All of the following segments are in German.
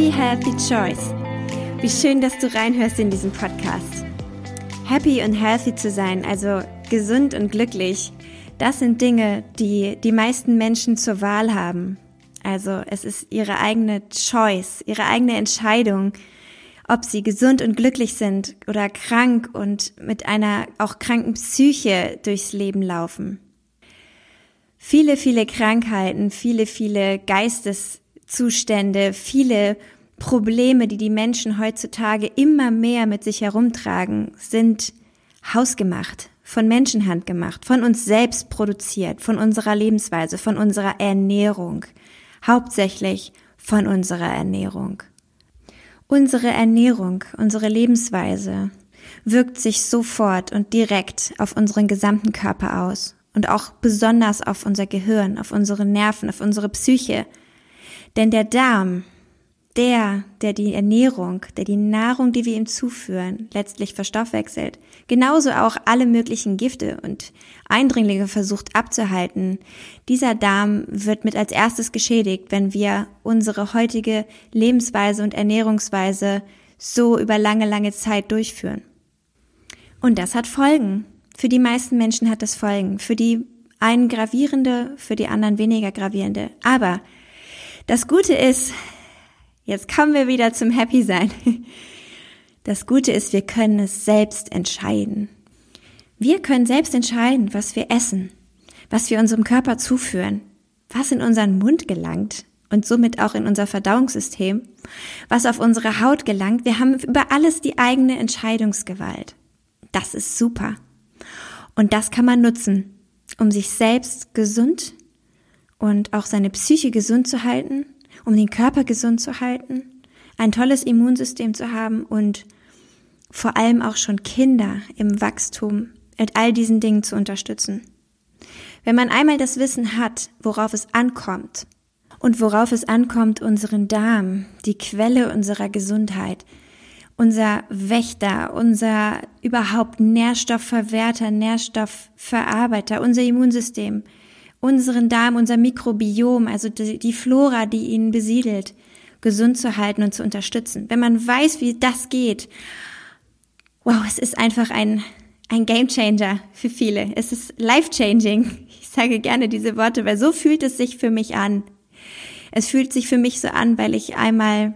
Happy Healthy Choice. Wie schön, dass du reinhörst in diesen Podcast. Happy und healthy zu sein, also gesund und glücklich, das sind Dinge, die die meisten Menschen zur Wahl haben. Also es ist ihre eigene Choice, ihre eigene Entscheidung, ob sie gesund und glücklich sind oder krank und mit einer auch kranken Psyche durchs Leben laufen. Viele, viele Krankheiten, viele, viele Geisteszustände, viele Probleme, die die Menschen heutzutage immer mehr mit sich herumtragen, sind hausgemacht, von Menschenhand gemacht, von uns selbst produziert, von unserer Lebensweise, von unserer Ernährung, hauptsächlich von unserer Ernährung. Unsere Ernährung, unsere Lebensweise wirkt sich sofort und direkt auf unseren gesamten Körper aus und auch besonders auf unser Gehirn, auf unsere Nerven, auf unsere Psyche. Denn der Darm der, der die Ernährung, der die Nahrung, die wir ihm zuführen, letztlich verstoffwechselt, genauso auch alle möglichen Gifte und Eindringlinge versucht abzuhalten, dieser Darm wird mit als erstes geschädigt, wenn wir unsere heutige Lebensweise und Ernährungsweise so über lange, lange Zeit durchführen. Und das hat Folgen. Für die meisten Menschen hat das Folgen. Für die einen gravierende, für die anderen weniger gravierende. Aber das Gute ist, Jetzt kommen wir wieder zum Happy Sein. Das Gute ist, wir können es selbst entscheiden. Wir können selbst entscheiden, was wir essen, was wir unserem Körper zuführen, was in unseren Mund gelangt und somit auch in unser Verdauungssystem, was auf unsere Haut gelangt. Wir haben über alles die eigene Entscheidungsgewalt. Das ist super. Und das kann man nutzen, um sich selbst gesund und auch seine Psyche gesund zu halten um den Körper gesund zu halten, ein tolles Immunsystem zu haben und vor allem auch schon Kinder im Wachstum mit all diesen Dingen zu unterstützen. Wenn man einmal das Wissen hat, worauf es ankommt und worauf es ankommt, unseren Darm, die Quelle unserer Gesundheit, unser Wächter, unser überhaupt Nährstoffverwerter, Nährstoffverarbeiter, unser Immunsystem, unseren Darm, unser Mikrobiom, also die, die Flora, die ihn besiedelt, gesund zu halten und zu unterstützen. Wenn man weiß, wie das geht, wow, es ist einfach ein, ein Game Changer für viele. Es ist life changing. Ich sage gerne diese Worte, weil so fühlt es sich für mich an. Es fühlt sich für mich so an, weil ich einmal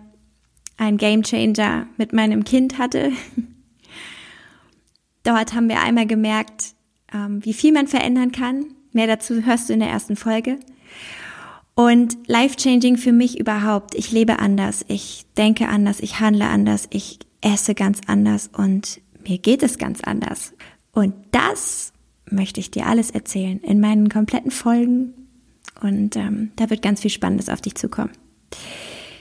ein Game Changer mit meinem Kind hatte. Dort haben wir einmal gemerkt, ähm, wie viel man verändern kann, Mehr dazu hörst du in der ersten Folge. Und life-changing für mich überhaupt. Ich lebe anders, ich denke anders, ich handle anders, ich esse ganz anders und mir geht es ganz anders. Und das möchte ich dir alles erzählen in meinen kompletten Folgen. Und ähm, da wird ganz viel Spannendes auf dich zukommen.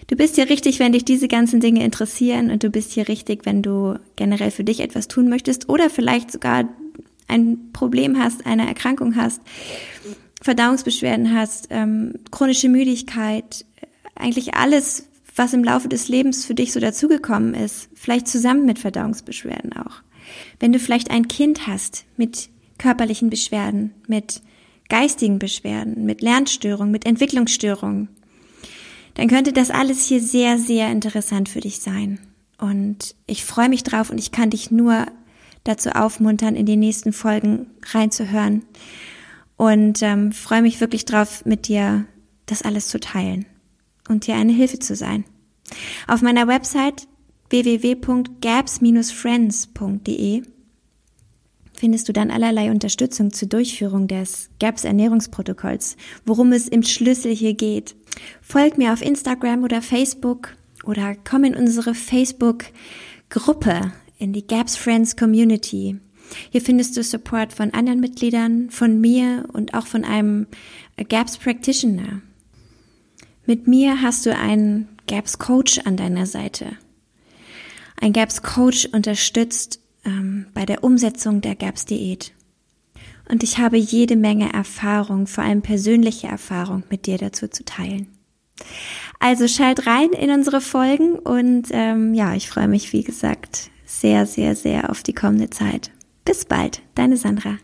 Du bist hier richtig, wenn dich diese ganzen Dinge interessieren und du bist hier richtig, wenn du generell für dich etwas tun möchtest oder vielleicht sogar ein Problem hast, eine Erkrankung hast, Verdauungsbeschwerden hast, ähm, chronische Müdigkeit, eigentlich alles, was im Laufe des Lebens für dich so dazugekommen ist, vielleicht zusammen mit Verdauungsbeschwerden auch. Wenn du vielleicht ein Kind hast mit körperlichen Beschwerden, mit geistigen Beschwerden, mit Lernstörungen, mit Entwicklungsstörungen, dann könnte das alles hier sehr, sehr interessant für dich sein. Und ich freue mich drauf und ich kann dich nur dazu aufmuntern, in die nächsten Folgen reinzuhören. Und ähm, freue mich wirklich drauf, mit dir das alles zu teilen und dir eine Hilfe zu sein. Auf meiner Website www.gaps-friends.de findest du dann allerlei Unterstützung zur Durchführung des GAPS Ernährungsprotokolls, worum es im Schlüssel hier geht. Folg mir auf Instagram oder Facebook oder komm in unsere Facebook Gruppe in die Gaps Friends Community. Hier findest du Support von anderen Mitgliedern, von mir und auch von einem Gaps Practitioner. Mit mir hast du einen Gaps Coach an deiner Seite. Ein Gaps Coach unterstützt ähm, bei der Umsetzung der Gaps Diät. Und ich habe jede Menge Erfahrung, vor allem persönliche Erfahrung mit dir dazu zu teilen. Also schalt rein in unsere Folgen und ähm, ja, ich freue mich, wie gesagt, sehr, sehr, sehr auf die kommende Zeit. Bis bald, deine Sandra.